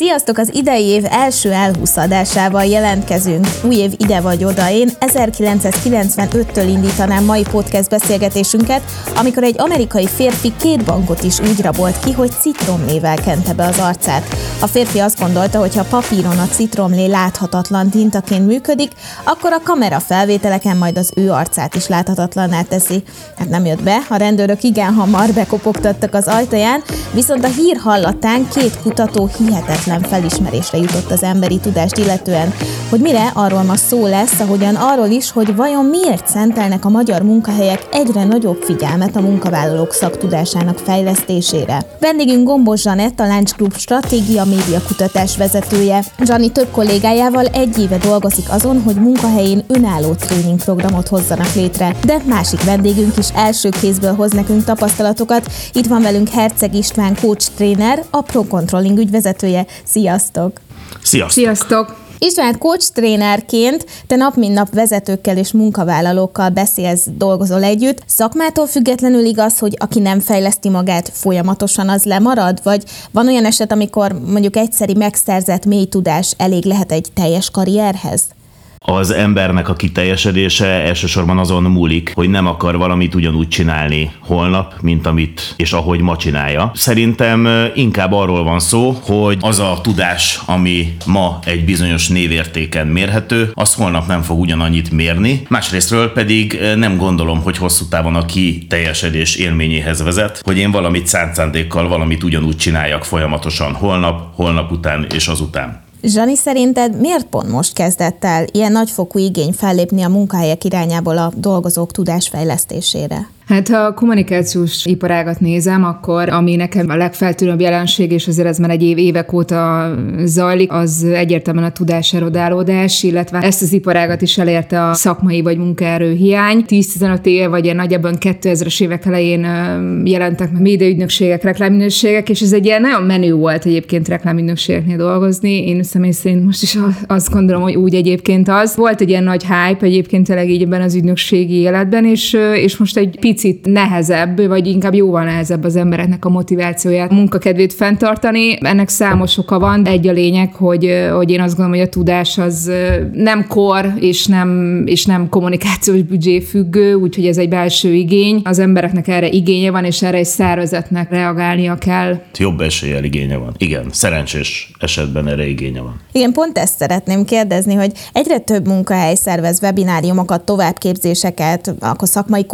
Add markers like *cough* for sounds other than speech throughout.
Sziasztok! Az idei év első elhúszadásával jelentkezünk. Új év ide vagy oda. Én 1995-től indítanám mai podcast beszélgetésünket, amikor egy amerikai férfi két bankot is úgy rabolt ki, hogy citromlével kente be az arcát. A férfi azt gondolta, hogy ha papíron a citromlé láthatatlan tintaként működik, akkor a kamera felvételeken majd az ő arcát is láthatatlanná teszi. Hát nem jött be, a rendőrök igen hamar bekopogtattak az ajtaján, viszont a hír hallatán két kutató hihetetlen hihetetlen felismerésre jutott az emberi tudást illetően. Hogy mire, arról ma szó lesz, ahogyan arról is, hogy vajon miért szentelnek a magyar munkahelyek egyre nagyobb figyelmet a munkavállalók szaktudásának fejlesztésére. Vendégünk Gombos Zsanett, a Lunch Group stratégia média kutatás vezetője. Zsani több kollégájával egy éve dolgozik azon, hogy munkahelyén önálló tréningprogramot hozzanak létre. De másik vendégünk is első kézből hoz nekünk tapasztalatokat. Itt van velünk Herceg István coach tréner, a Pro Controlling ügyvezetője. Sziasztok! Sziasztok! Sziasztok! István, coach trénerként te nap mint nap vezetőkkel és munkavállalókkal beszélsz, dolgozol együtt. Szakmától függetlenül igaz, hogy aki nem fejleszti magát folyamatosan, az lemarad? Vagy van olyan eset, amikor mondjuk egyszeri megszerzett mély tudás elég lehet egy teljes karrierhez? Az embernek a kiteljesedése elsősorban azon múlik, hogy nem akar valamit ugyanúgy csinálni holnap, mint amit és ahogy ma csinálja. Szerintem inkább arról van szó, hogy az a tudás, ami ma egy bizonyos névértéken mérhető, az holnap nem fog ugyanannyit mérni. Másrésztről pedig nem gondolom, hogy hosszú távon a kiteljesedés élményéhez vezet, hogy én valamit szándékkal valamit ugyanúgy csináljak folyamatosan holnap, holnap után és azután. Zsani, szerinted miért pont most kezdett el ilyen nagyfokú igény fellépni a munkahelyek irányából a dolgozók tudásfejlesztésére? Hát ha a kommunikációs iparágat nézem, akkor ami nekem a legfeltűnőbb jelenség, és azért ez már egy év, évek óta zajlik, az egyértelműen a tudáserodálódás, illetve ezt az iparágat is elérte a szakmai vagy munkaerő hiány. 10-15 éve, vagy nagyjából 2000-es évek elején jelentek meg médiaügynökségek, reklámügynökségek, és ez egy ilyen nagyon menő volt egyébként reklámügynökségeknél dolgozni. Én személy szerint most is azt gondolom, hogy úgy egyébként az. Volt egy ilyen nagy hype egyébként tényleg így ebben az ügynökségi életben, és, és most egy pici picit nehezebb, vagy inkább jóval nehezebb az embereknek a motivációját, a munkakedvét fenntartani. Ennek számos oka van. Egy a lényeg, hogy, hogy én azt gondolom, hogy a tudás az nem kor és nem, és nem kommunikációs büdzsé függő, úgyhogy ez egy belső igény. Az embereknek erre igénye van, és erre egy szervezetnek reagálnia kell. Jobb eséllyel igénye van. Igen, szerencsés esetben erre igénye van. Igen, pont ezt szeretném kérdezni, hogy egyre több munkahely szervez webináriumokat, továbbképzéseket, akkor szakmai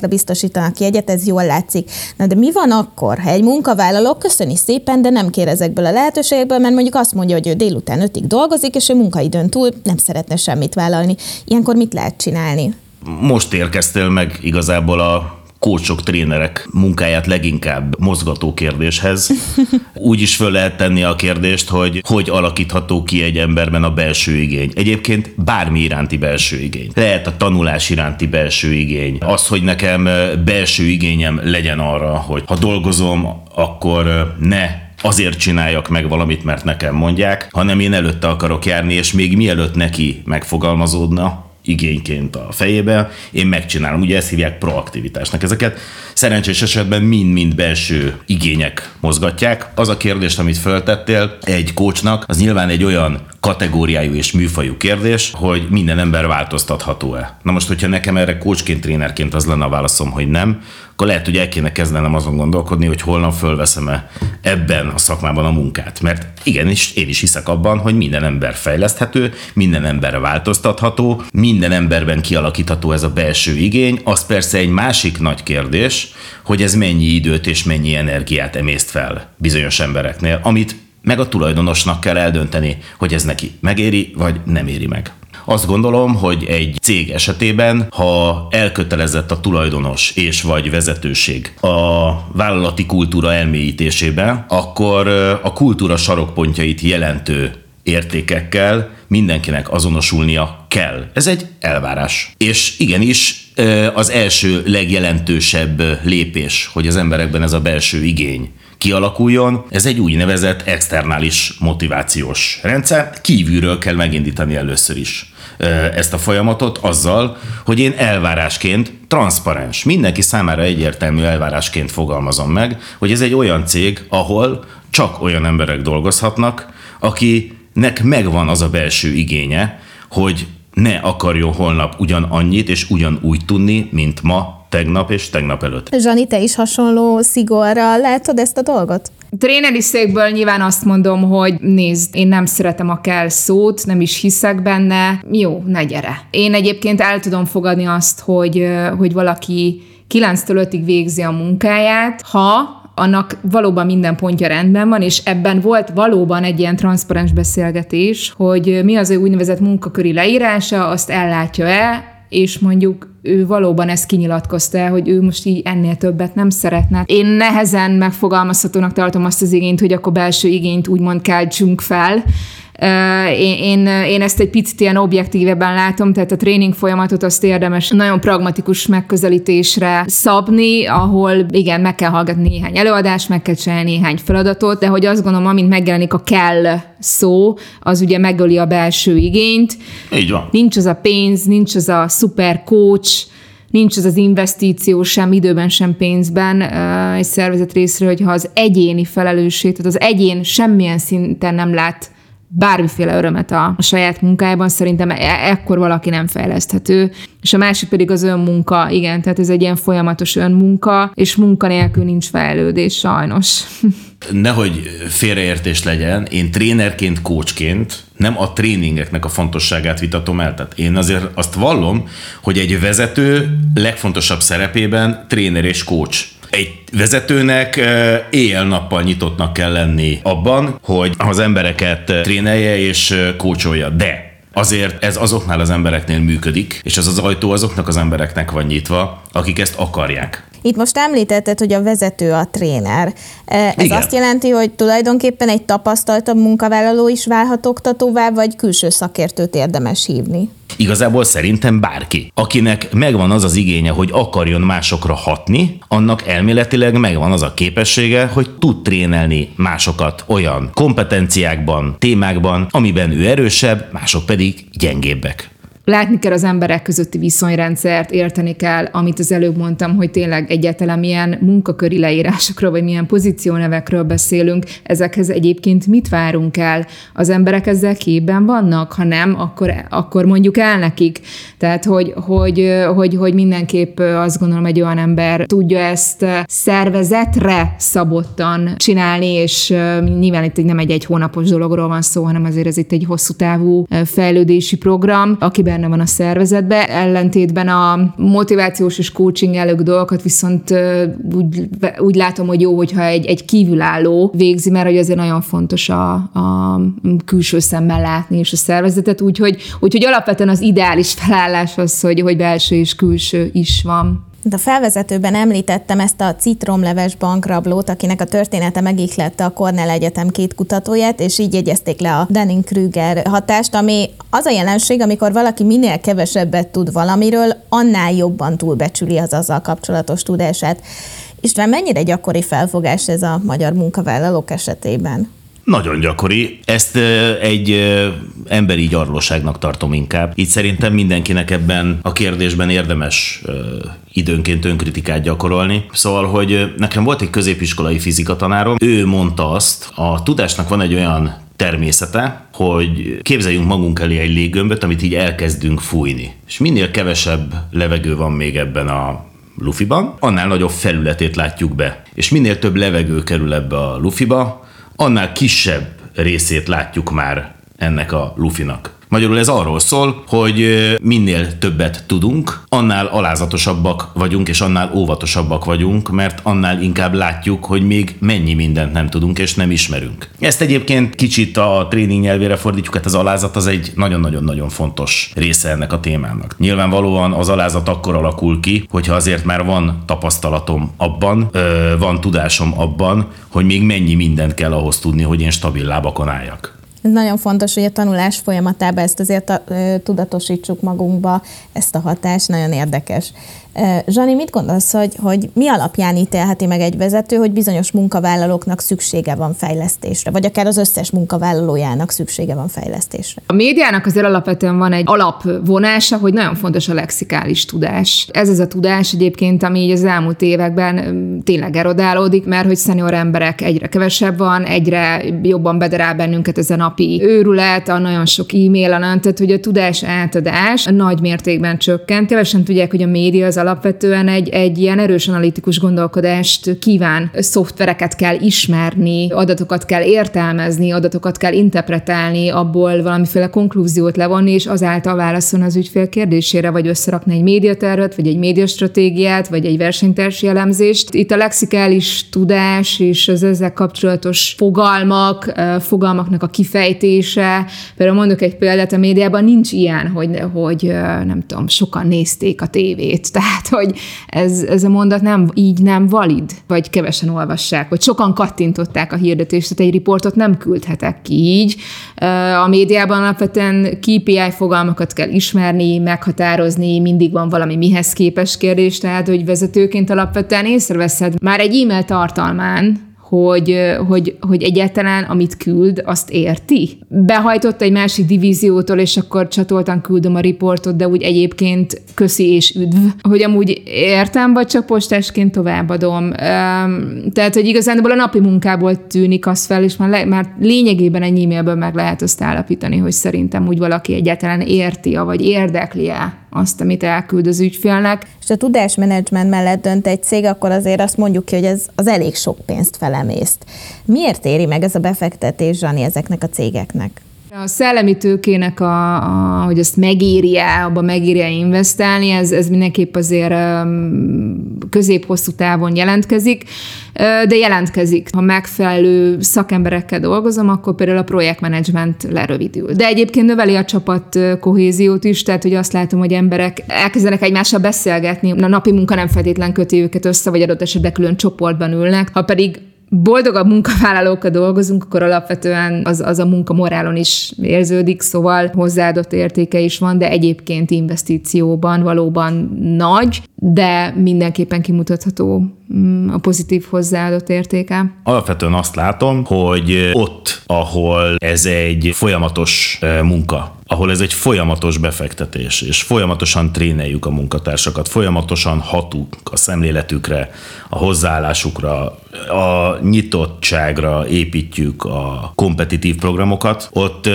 konferenciákra biztosítanak jegyet, ez jól látszik. Na de mi van akkor, ha egy munkavállaló köszöni szépen, de nem kér ezekből a lehetőségekből, mert mondjuk azt mondja, hogy ő délután ötig dolgozik, és ő munkaidőn túl nem szeretne semmit vállalni. Ilyenkor mit lehet csinálni? Most érkeztél meg igazából a kócsok, trénerek munkáját leginkább mozgató kérdéshez. *laughs* Úgy is föl lehet tenni a kérdést, hogy hogy alakítható ki egy emberben a belső igény. Egyébként bármi iránti belső igény. Lehet a tanulás iránti belső igény. Az, hogy nekem belső igényem legyen arra, hogy ha dolgozom, akkor ne azért csináljak meg valamit, mert nekem mondják, hanem én előtte akarok járni, és még mielőtt neki megfogalmazódna, igényként a fejébe, én megcsinálom. Ugye ezt hívják proaktivitásnak. Ezeket szerencsés esetben mind-mind belső igények mozgatják. Az a kérdés, amit föltettél egy kócsnak, az nyilván egy olyan kategóriájú és műfajú kérdés, hogy minden ember változtatható-e. Na most, hogyha nekem erre kócsként, trénerként az lenne a válaszom, hogy nem, akkor lehet, hogy el kéne kezdenem azon gondolkodni, hogy holnap fölveszem-e ebben a szakmában a munkát. Mert igenis, én is hiszek abban, hogy minden ember fejleszthető, minden ember változtatható, minden emberben kialakítható ez a belső igény. Az persze egy másik nagy kérdés, hogy ez mennyi időt és mennyi energiát emészt fel bizonyos embereknél, amit meg a tulajdonosnak kell eldönteni, hogy ez neki megéri, vagy nem éri meg. Azt gondolom, hogy egy cég esetében, ha elkötelezett a tulajdonos és vagy vezetőség a vállalati kultúra elmélyítésében, akkor a kultúra sarokpontjait jelentő értékekkel mindenkinek azonosulnia kell. Ez egy elvárás. És igenis az első legjelentősebb lépés, hogy az emberekben ez a belső igény kialakuljon, ez egy úgynevezett externális motivációs rendszer. Kívülről kell megindítani először is ezt a folyamatot azzal, hogy én elvárásként transzparens, mindenki számára egyértelmű elvárásként fogalmazom meg, hogy ez egy olyan cég, ahol csak olyan emberek dolgozhatnak, akinek megvan az a belső igénye, hogy ne akarjon holnap ugyan annyit és ugyan úgy tudni, mint ma, tegnap és tegnap előtt. Zsani, te is hasonló szigorral látod ezt a dolgot? Tréneri székből nyilván azt mondom, hogy nézd, én nem szeretem a kell szót, nem is hiszek benne, jó, ne gyere. Én egyébként el tudom fogadni azt, hogy, hogy valaki 9-től 5-ig végzi a munkáját, ha annak valóban minden pontja rendben van, és ebben volt valóban egy ilyen transzparens beszélgetés, hogy mi az ő úgynevezett munkaköri leírása, azt ellátja-e, és mondjuk ő valóban ezt kinyilatkozta, hogy ő most így ennél többet nem szeretne. Én nehezen megfogalmazhatónak tartom azt az igényt, hogy akkor belső igényt úgymond keltsünk fel, én, én, én ezt egy picit ilyen objektívebben látom, tehát a tréning folyamatot azt érdemes nagyon pragmatikus megközelítésre szabni, ahol igen, meg kell hallgatni néhány előadást, meg kell csinálni néhány feladatot, de hogy azt gondolom, amint megjelenik a kell szó, az ugye megöli a belső igényt. Így van. Nincs az a pénz, nincs az a szuper coach, nincs az az investíció sem időben, sem pénzben egy szervezet részről, hogyha az egyéni felelősség, tehát az egyén semmilyen szinten nem lát bármiféle örömet a, a saját munkájában, szerintem e- ekkor valaki nem fejleszthető. És a másik pedig az önmunka, igen, tehát ez egy ilyen folyamatos önmunka, és munkanélkül nincs fejlődés sajnos. *laughs* Nehogy félreértés legyen, én trénerként, coachként nem a tréningeknek a fontosságát vitatom el. Tehát én azért azt vallom, hogy egy vezető legfontosabb szerepében tréner és coach egy vezetőnek éjjel-nappal nyitottnak kell lenni abban, hogy az embereket trénelje és kócsolja. De Azért ez azoknál az embereknél működik, és az az ajtó azoknak az embereknek van nyitva, akik ezt akarják. Itt most említetted, hogy a vezető a tréner. Ez Igen. azt jelenti, hogy tulajdonképpen egy tapasztaltabb munkavállaló is válhat oktatóvá, vagy külső szakértőt érdemes hívni? Igazából szerintem bárki, akinek megvan az az igénye, hogy akarjon másokra hatni, annak elméletileg megvan az a képessége, hogy tud trénelni másokat olyan kompetenciákban, témákban, amiben ő erősebb, mások pedig gyengébbek. Látni kell az emberek közötti viszonyrendszert, érteni kell, amit az előbb mondtam, hogy tényleg egyáltalán milyen munkaköri leírásokról, vagy milyen pozíciónevekről beszélünk, ezekhez egyébként mit várunk el? Az emberek ezzel képben vannak? Ha nem, akkor, akkor mondjuk el nekik. Tehát, hogy, hogy, hogy, hogy mindenképp azt gondolom, egy olyan ember tudja ezt szervezetre szabottan csinálni, és nyilván itt nem egy egy hónapos dologról van szó, hanem azért ez itt egy hosszú távú fejlődési program, akiben benne van a szervezetbe, ellentétben a motivációs és coaching elők dolgokat viszont úgy, úgy látom, hogy jó, hogyha egy, egy kívülálló végzi, mert hogy azért nagyon fontos a, a külső szemmel látni és a szervezetet, úgyhogy, úgyhogy alapvetően az ideális felállás az, hogy, hogy belső és külső is van. De a felvezetőben említettem ezt a citromleves bankrablót, akinek a története megihlette a Cornell Egyetem két kutatóját, és így jegyezték le a Dunning-Kruger hatást, ami az a jelenség, amikor valaki minél kevesebbet tud valamiről, annál jobban túlbecsüli az azzal kapcsolatos tudását. István, mennyire gyakori felfogás ez a magyar munkavállalók esetében? Nagyon gyakori. Ezt egy emberi gyarlóságnak tartom inkább. Itt szerintem mindenkinek ebben a kérdésben érdemes időnként önkritikát gyakorolni. Szóval, hogy nekem volt egy középiskolai fizikatanárom, ő mondta azt, a tudásnak van egy olyan természete, hogy képzeljünk magunk elé egy léggömböt, amit így elkezdünk fújni. És minél kevesebb levegő van még ebben a lufiban, annál nagyobb felületét látjuk be. És minél több levegő kerül ebbe a lufiba, annál kisebb részét látjuk már ennek a lufinak. Magyarul ez arról szól, hogy minél többet tudunk, annál alázatosabbak vagyunk, és annál óvatosabbak vagyunk, mert annál inkább látjuk, hogy még mennyi mindent nem tudunk és nem ismerünk. Ezt egyébként kicsit a tréning nyelvére fordítjuk, hát az alázat az egy nagyon-nagyon-nagyon fontos része ennek a témának. Nyilvánvalóan az alázat akkor alakul ki, hogyha azért már van tapasztalatom abban, van tudásom abban, hogy még mennyi mindent kell ahhoz tudni, hogy én stabil lábakon álljak. Nagyon fontos, hogy a tanulás folyamatában ezt azért a, ö, tudatosítsuk magunkba, ezt a hatást, nagyon érdekes. Zsani, mit gondolsz, hogy, hogy mi alapján ítélheti meg egy vezető, hogy bizonyos munkavállalóknak szüksége van fejlesztésre, vagy akár az összes munkavállalójának szüksége van fejlesztésre? A médiának azért alapvetően van egy alapvonása, hogy nagyon fontos a lexikális tudás. Ez az a tudás egyébként, ami így az elmúlt években tényleg erodálódik, mert hogy szenior emberek egyre kevesebb van, egyre jobban bederál bennünket ez a napi őrület, a nagyon sok e-mail, a tehát hogy a tudás átadás nagy mértékben csökkent. Kevesen tudják, hogy a média az alapvetően egy, egy ilyen erős analitikus gondolkodást kíván. Szoftvereket kell ismerni, adatokat kell értelmezni, adatokat kell interpretálni, abból valamiféle konklúziót levonni, és azáltal válaszolni az ügyfél kérdésére, vagy összerakni egy médiatervet, vagy egy médiastratégiát, vagy egy versenytársi elemzést. Itt a lexikális tudás és az ezzel kapcsolatos fogalmak, fogalmaknak a kifejtése. Például mondok egy példát, a médiában nincs ilyen, hogy, hogy nem tudom, sokan nézték a tévét. *laughs* Tehát, hogy ez, ez a mondat nem így nem valid, vagy kevesen olvassák, vagy sokan kattintották a hirdetést, tehát egy riportot nem küldhetek ki így. A médiában alapvetően KPI fogalmakat kell ismerni, meghatározni, mindig van valami mihez képes kérdés, tehát hogy vezetőként alapvetően észreveszed már egy e-mail tartalmán, hogy, hogy, hogy egyáltalán amit küld, azt érti. Behajtott egy másik divíziótól, és akkor csatoltan küldöm a riportot, de úgy egyébként köszi és üdv, hogy amúgy értem, vagy csak postásként továbbadom. Tehát, hogy igazából a napi munkából tűnik az fel, és már, le, már lényegében egy e-mailből meg lehet azt állapítani, hogy szerintem úgy valaki egyáltalán érti, vagy érdekli-e azt, amit elküld az ügyfélnek. És a tudásmenedzsment mellett dönt egy cég, akkor azért azt mondjuk ki, hogy ez az elég sok pénzt felemészt. Miért éri meg ez a befektetés, Zsani, ezeknek a cégeknek? A szellemi tőkének, a, a, hogy azt megéri-e, abba megéri-e investálni, ez, ez mindenképp azért közép-hosszú távon jelentkezik, de jelentkezik. Ha megfelelő szakemberekkel dolgozom, akkor például a projektmenedzsment lerövidül. De egyébként növeli a csapat kohéziót is, tehát hogy azt látom, hogy emberek elkezdenek egymással beszélgetni. A napi munka nem feltétlen köti őket össze, vagy adott esetben külön csoportban ülnek. Ha pedig boldogabb munkavállalókkal dolgozunk, akkor alapvetően az, az a munka morálon is érződik, szóval hozzáadott értéke is van, de egyébként investícióban valóban nagy, de mindenképpen kimutatható mm, a pozitív hozzáadott értéke. Alapvetően azt látom, hogy ott, ahol ez egy folyamatos munka, ahol ez egy folyamatos befektetés, és folyamatosan tréneljük a munkatársakat, folyamatosan hatunk a szemléletükre, a hozzáállásukra, a nyitottságra építjük a kompetitív programokat, ott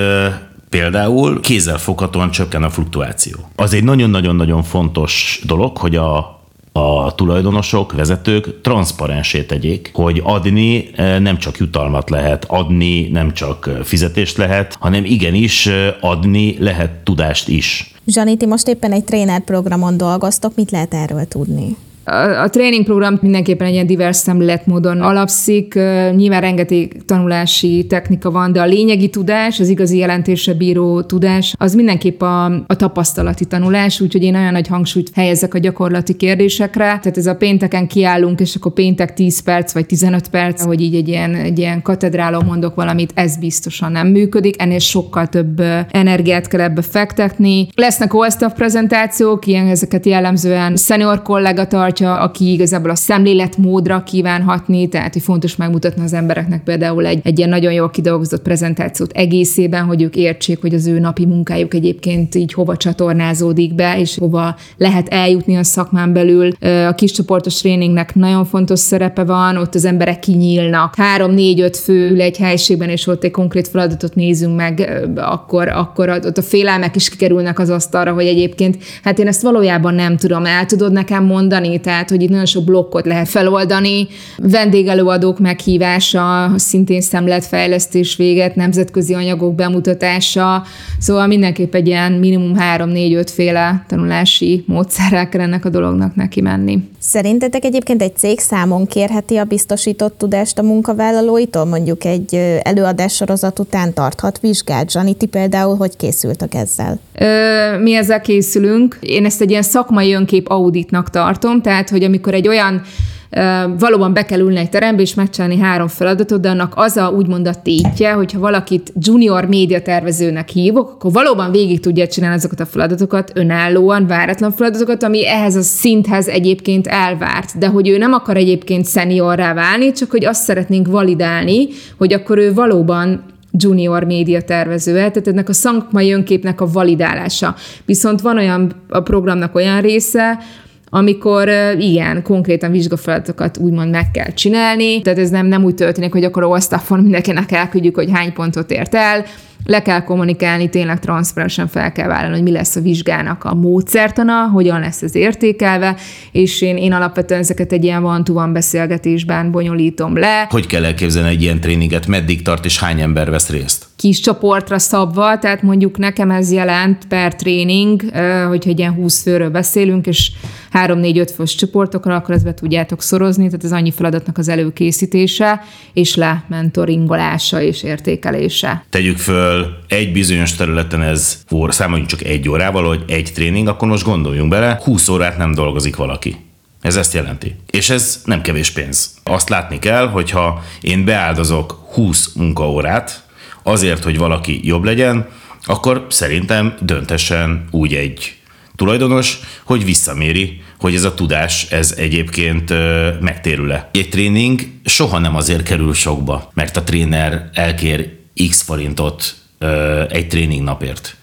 például kézzelfoghatóan csökken a fluktuáció. Az egy nagyon-nagyon-nagyon fontos dolog, hogy a a tulajdonosok, vezetők transzparensé tegyék, hogy adni nem csak jutalmat lehet, adni nem csak fizetést lehet, hanem igenis adni lehet tudást is. Zsaniti, most éppen egy tréner programon dolgoztok, mit lehet erről tudni? A, a tréningprogram mindenképpen egy ilyen divers szemléletmódon alapszik. Nyilván rengeteg tanulási technika van, de a lényegi tudás, az igazi jelentése bíró tudás, az mindenképp a, a tapasztalati tanulás, úgyhogy én nagyon nagy hangsúlyt helyezek a gyakorlati kérdésekre. Tehát ez a pénteken kiállunk, és akkor péntek 10 perc vagy 15 perc, hogy így egy ilyen, egy ilyen katedráló mondok valamit, ez biztosan nem működik, ennél sokkal több energiát kell ebbe fektetni. Lesznek OSTAF prezentációk, ilyen ezeket jellemzően senior kollega tart, tartja, aki igazából a szemléletmódra kíván hatni, tehát hogy fontos megmutatni az embereknek például egy, egy ilyen nagyon jól kidolgozott prezentációt egészében, hogy ők értsék, hogy az ő napi munkájuk egyébként így hova csatornázódik be, és hova lehet eljutni a szakmán belül. A kis csoportos tréningnek nagyon fontos szerepe van, ott az emberek kinyílnak. Három, négy, öt fő ül egy helységben, és ott egy konkrét feladatot nézünk meg, akkor, akkor ott a félelmek is kikerülnek az asztalra, hogy egyébként, hát én ezt valójában nem tudom, el tudod nekem mondani, tehát hogy itt nagyon sok blokkot lehet feloldani. Vendégelőadók meghívása, szintén szemletfejlesztés véget, nemzetközi anyagok bemutatása, szóval mindenképp egy ilyen minimum 3-4-5 féle tanulási módszerrel kell ennek a dolognak neki menni. Szerintetek egyébként egy cég számon kérheti a biztosított tudást a munkavállalóitól? Mondjuk egy előadássorozat után tarthat vizsgát? Zsani, ti például hogy készültek ezzel? Ö, mi ezzel készülünk. Én ezt egy ilyen szakmai önkép auditnak tartom, tehát hogy amikor egy olyan valóban be kell ülni egy terembe és megcsinálni három feladatot, de annak az a úgymond a tétje, hogyha valakit junior média tervezőnek hívok, akkor valóban végig tudja csinálni azokat a feladatokat önállóan, váratlan feladatokat, ami ehhez a szinthez egyébként elvárt. De hogy ő nem akar egyébként szeniorrá válni, csak hogy azt szeretnénk validálni, hogy akkor ő valóban junior média tervező tehát ennek a szakmai önképnek a validálása. Viszont van olyan a programnak olyan része, amikor igen, konkrétan vizsgafeladatokat úgymond meg kell csinálni, tehát ez nem, nem úgy történik, hogy akkor a staffon mindenkinek elküldjük, hogy hány pontot ért el, le kell kommunikálni, tényleg transzparensen fel kell vállalni, hogy mi lesz a vizsgának a módszertana, hogyan lesz ez értékelve, és én, én alapvetően ezeket egy ilyen van van beszélgetésben bonyolítom le. Hogy kell elképzelni egy ilyen tréninget, meddig tart és hány ember vesz részt? Kis csoportra szabva, tehát mondjuk nekem ez jelent per tréning, hogyha egy ilyen 20 főről beszélünk, és 3-4-5 fős csoportokra, akkor ezt be tudjátok szorozni, tehát ez annyi feladatnak az előkészítése, és le mentoringolása és értékelése. Tegyük föl föl egy bizonyos területen ez számoljunk csak egy órával, hogy egy tréning, akkor most gondoljunk bele, 20 órát nem dolgozik valaki. Ez ezt jelenti. És ez nem kevés pénz. Azt látni kell, hogyha én beáldozok 20 munkaórát azért, hogy valaki jobb legyen, akkor szerintem döntesen úgy egy tulajdonos, hogy visszaméri, hogy ez a tudás, ez egyébként megtérül-e. Egy tréning soha nem azért kerül sokba, mert a tréner elkér x forintot egy tréning napért.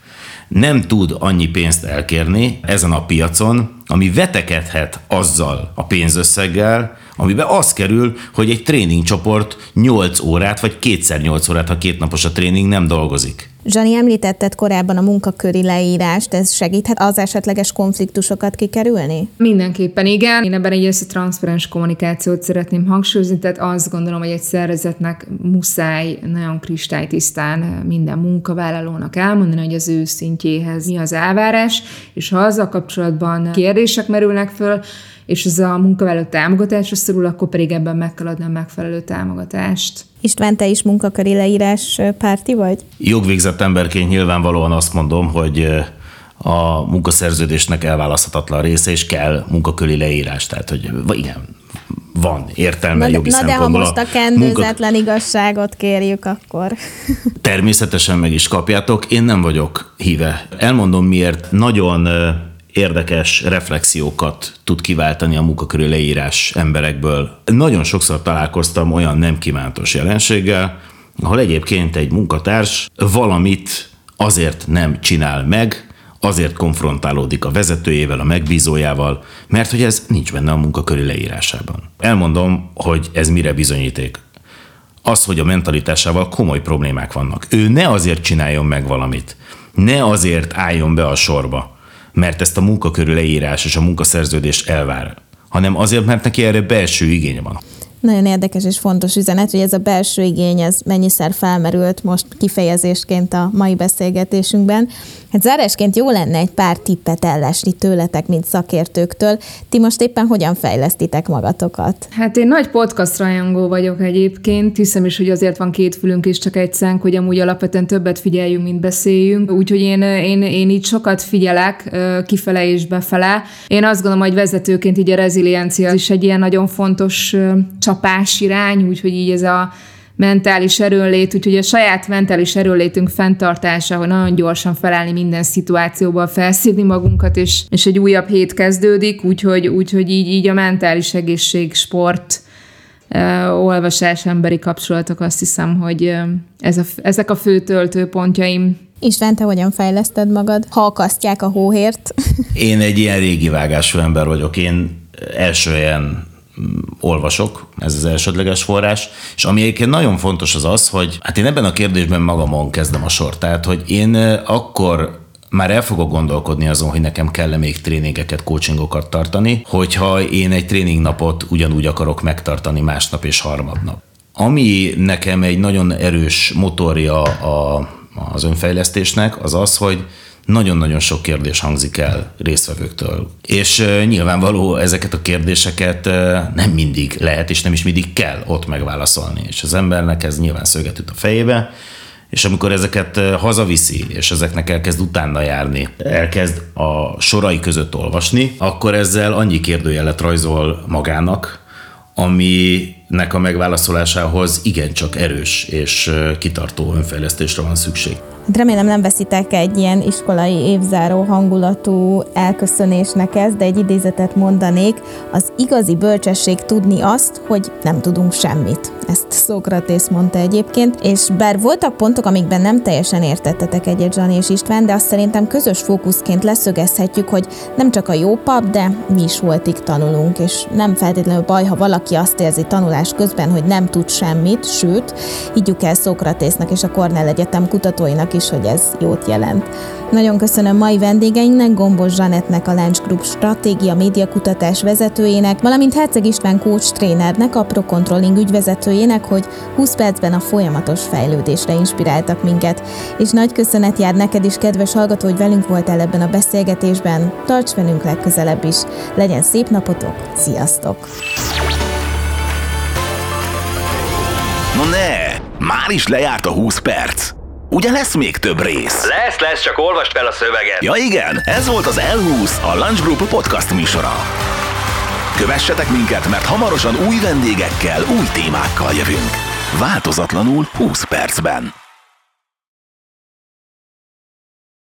Nem tud annyi pénzt elkérni ezen a piacon, ami vetekedhet azzal a pénzösszeggel, amiben az kerül, hogy egy tréningcsoport 8 órát, vagy kétszer 8 órát, ha két napos a tréning nem dolgozik. Zsani, említetted korábban a munkaköri leírást, ez segíthet az esetleges konfliktusokat kikerülni? Mindenképpen igen. Én ebben egy ezt a transzparens kommunikációt szeretném hangsúlyozni, tehát azt gondolom, hogy egy szervezetnek muszáj nagyon kristálytisztán minden munkavállalónak elmondani, hogy az ő szintjéhez mi az elvárás, és ha azzal kapcsolatban kérdések merülnek föl, és ez a munkavállaló támogatásra szorul, akkor pedig ebben meg kell adni a megfelelő támogatást. István, te is munkaköri leírás párti vagy? Jogvégzett emberként nyilvánvalóan azt mondom, hogy a munkaszerződésnek elválaszthatatlan része, és kell munkaköri leírás. Tehát, hogy igen, van értelme na, jogi na de ha most a kendőzetlen munka... igazságot kérjük, akkor... Természetesen meg is kapjátok. Én nem vagyok híve. Elmondom miért. Nagyon érdekes reflexiókat tud kiváltani a munkakörű leírás emberekből. Nagyon sokszor találkoztam olyan nem kívántos jelenséggel, ahol egyébként egy munkatárs valamit azért nem csinál meg, azért konfrontálódik a vezetőjével, a megbízójával, mert hogy ez nincs benne a munkaköri leírásában. Elmondom, hogy ez mire bizonyíték. Az, hogy a mentalitásával komoly problémák vannak. Ő ne azért csináljon meg valamit, ne azért álljon be a sorba, mert ezt a munkakörű leírás és a munkaszerződés elvár, hanem azért, mert neki erre belső igénye van. Nagyon érdekes és fontos üzenet, hogy ez a belső igény, ez mennyiszer felmerült most kifejezésként a mai beszélgetésünkben. Hát zárásként jó lenne egy pár tippet ellesni tőletek, mint szakértőktől. Ti most éppen hogyan fejlesztitek magatokat? Hát én nagy podcast rajongó vagyok egyébként, hiszem is, hogy azért van két fülünk és csak egy szánk, hogy amúgy alapvetően többet figyeljünk, mint beszéljünk. Úgyhogy én, én, én így sokat figyelek kifele és befele. Én azt gondolom, hogy vezetőként így a reziliencia is egy ilyen nagyon fontos csapás irány, úgyhogy így ez a mentális erőnlét, úgyhogy a saját mentális erőnlétünk fenntartása, hogy nagyon gyorsan felállni minden szituációban, felszívni magunkat, és, és egy újabb hét kezdődik, úgyhogy, úgyhogy így, így a mentális egészség, sport, olvasás, emberi kapcsolatok, azt hiszem, hogy ez a, ezek a fő töltőpontjaim. István, te hogyan fejleszted magad, ha akasztják a hóhért? Én egy ilyen régi vágású ember vagyok. Én első ilyen olvasok, ez az elsődleges forrás, és ami egyébként nagyon fontos az az, hogy hát én ebben a kérdésben magamon kezdem a sort, tehát hogy én akkor már el fogok gondolkodni azon, hogy nekem kell-e még tréningeket, coachingokat tartani, hogyha én egy tréningnapot ugyanúgy akarok megtartani másnap és harmadnap. Ami nekem egy nagyon erős motorja a, az önfejlesztésnek, az az, hogy nagyon-nagyon sok kérdés hangzik el résztvevőktől. És nyilvánvaló ezeket a kérdéseket nem mindig lehet, és nem is mindig kell ott megválaszolni. És az embernek ez nyilván szöget üt a fejébe, és amikor ezeket hazaviszi, és ezeknek elkezd utána járni, elkezd a sorai között olvasni, akkor ezzel annyi kérdőjelet rajzol magának, aminek a megválaszolásához igencsak erős és kitartó önfejlesztésre van szükség. Hát remélem nem veszitek egy ilyen iskolai évzáró hangulatú elköszönésnek ez, de egy idézetet mondanék. Az igazi bölcsesség tudni azt, hogy nem tudunk semmit. Ezt Szókratész mondta egyébként, és bár voltak pontok, amikben nem teljesen értettetek egyet Zsani és István, de azt szerintem közös fókuszként leszögezhetjük, hogy nem csak a jó pap, de mi is voltig tanulunk, és nem feltétlenül baj, ha valaki azt érzi tanulás közben, hogy nem tud semmit, sőt, higgyük el Szókratésznek és a Cornell Egyetem kutatóinak is, hogy ez jót jelent. Nagyon köszönöm mai vendégeinknek, Gombos Zsanettnek, a Lunch Group stratégia médiakutatás vezetőjének, valamint Herceg István coach trénernek, a Pro Controlling ügyvezetőjének, hogy 20 percben a folyamatos fejlődésre inspiráltak minket. És nagy köszönet jár neked is, kedves hallgató, hogy velünk voltál ebben a beszélgetésben. Tarts velünk legközelebb is. Legyen szép napotok, sziasztok! No ne, már is lejárt a 20 perc. Ugye lesz még több rész? Lesz, lesz, csak olvast fel a szöveget. Ja igen, ez volt az L20, a Lunch Group podcast műsora. Kövessetek minket, mert hamarosan új vendégekkel, új témákkal jövünk. Változatlanul 20 percben.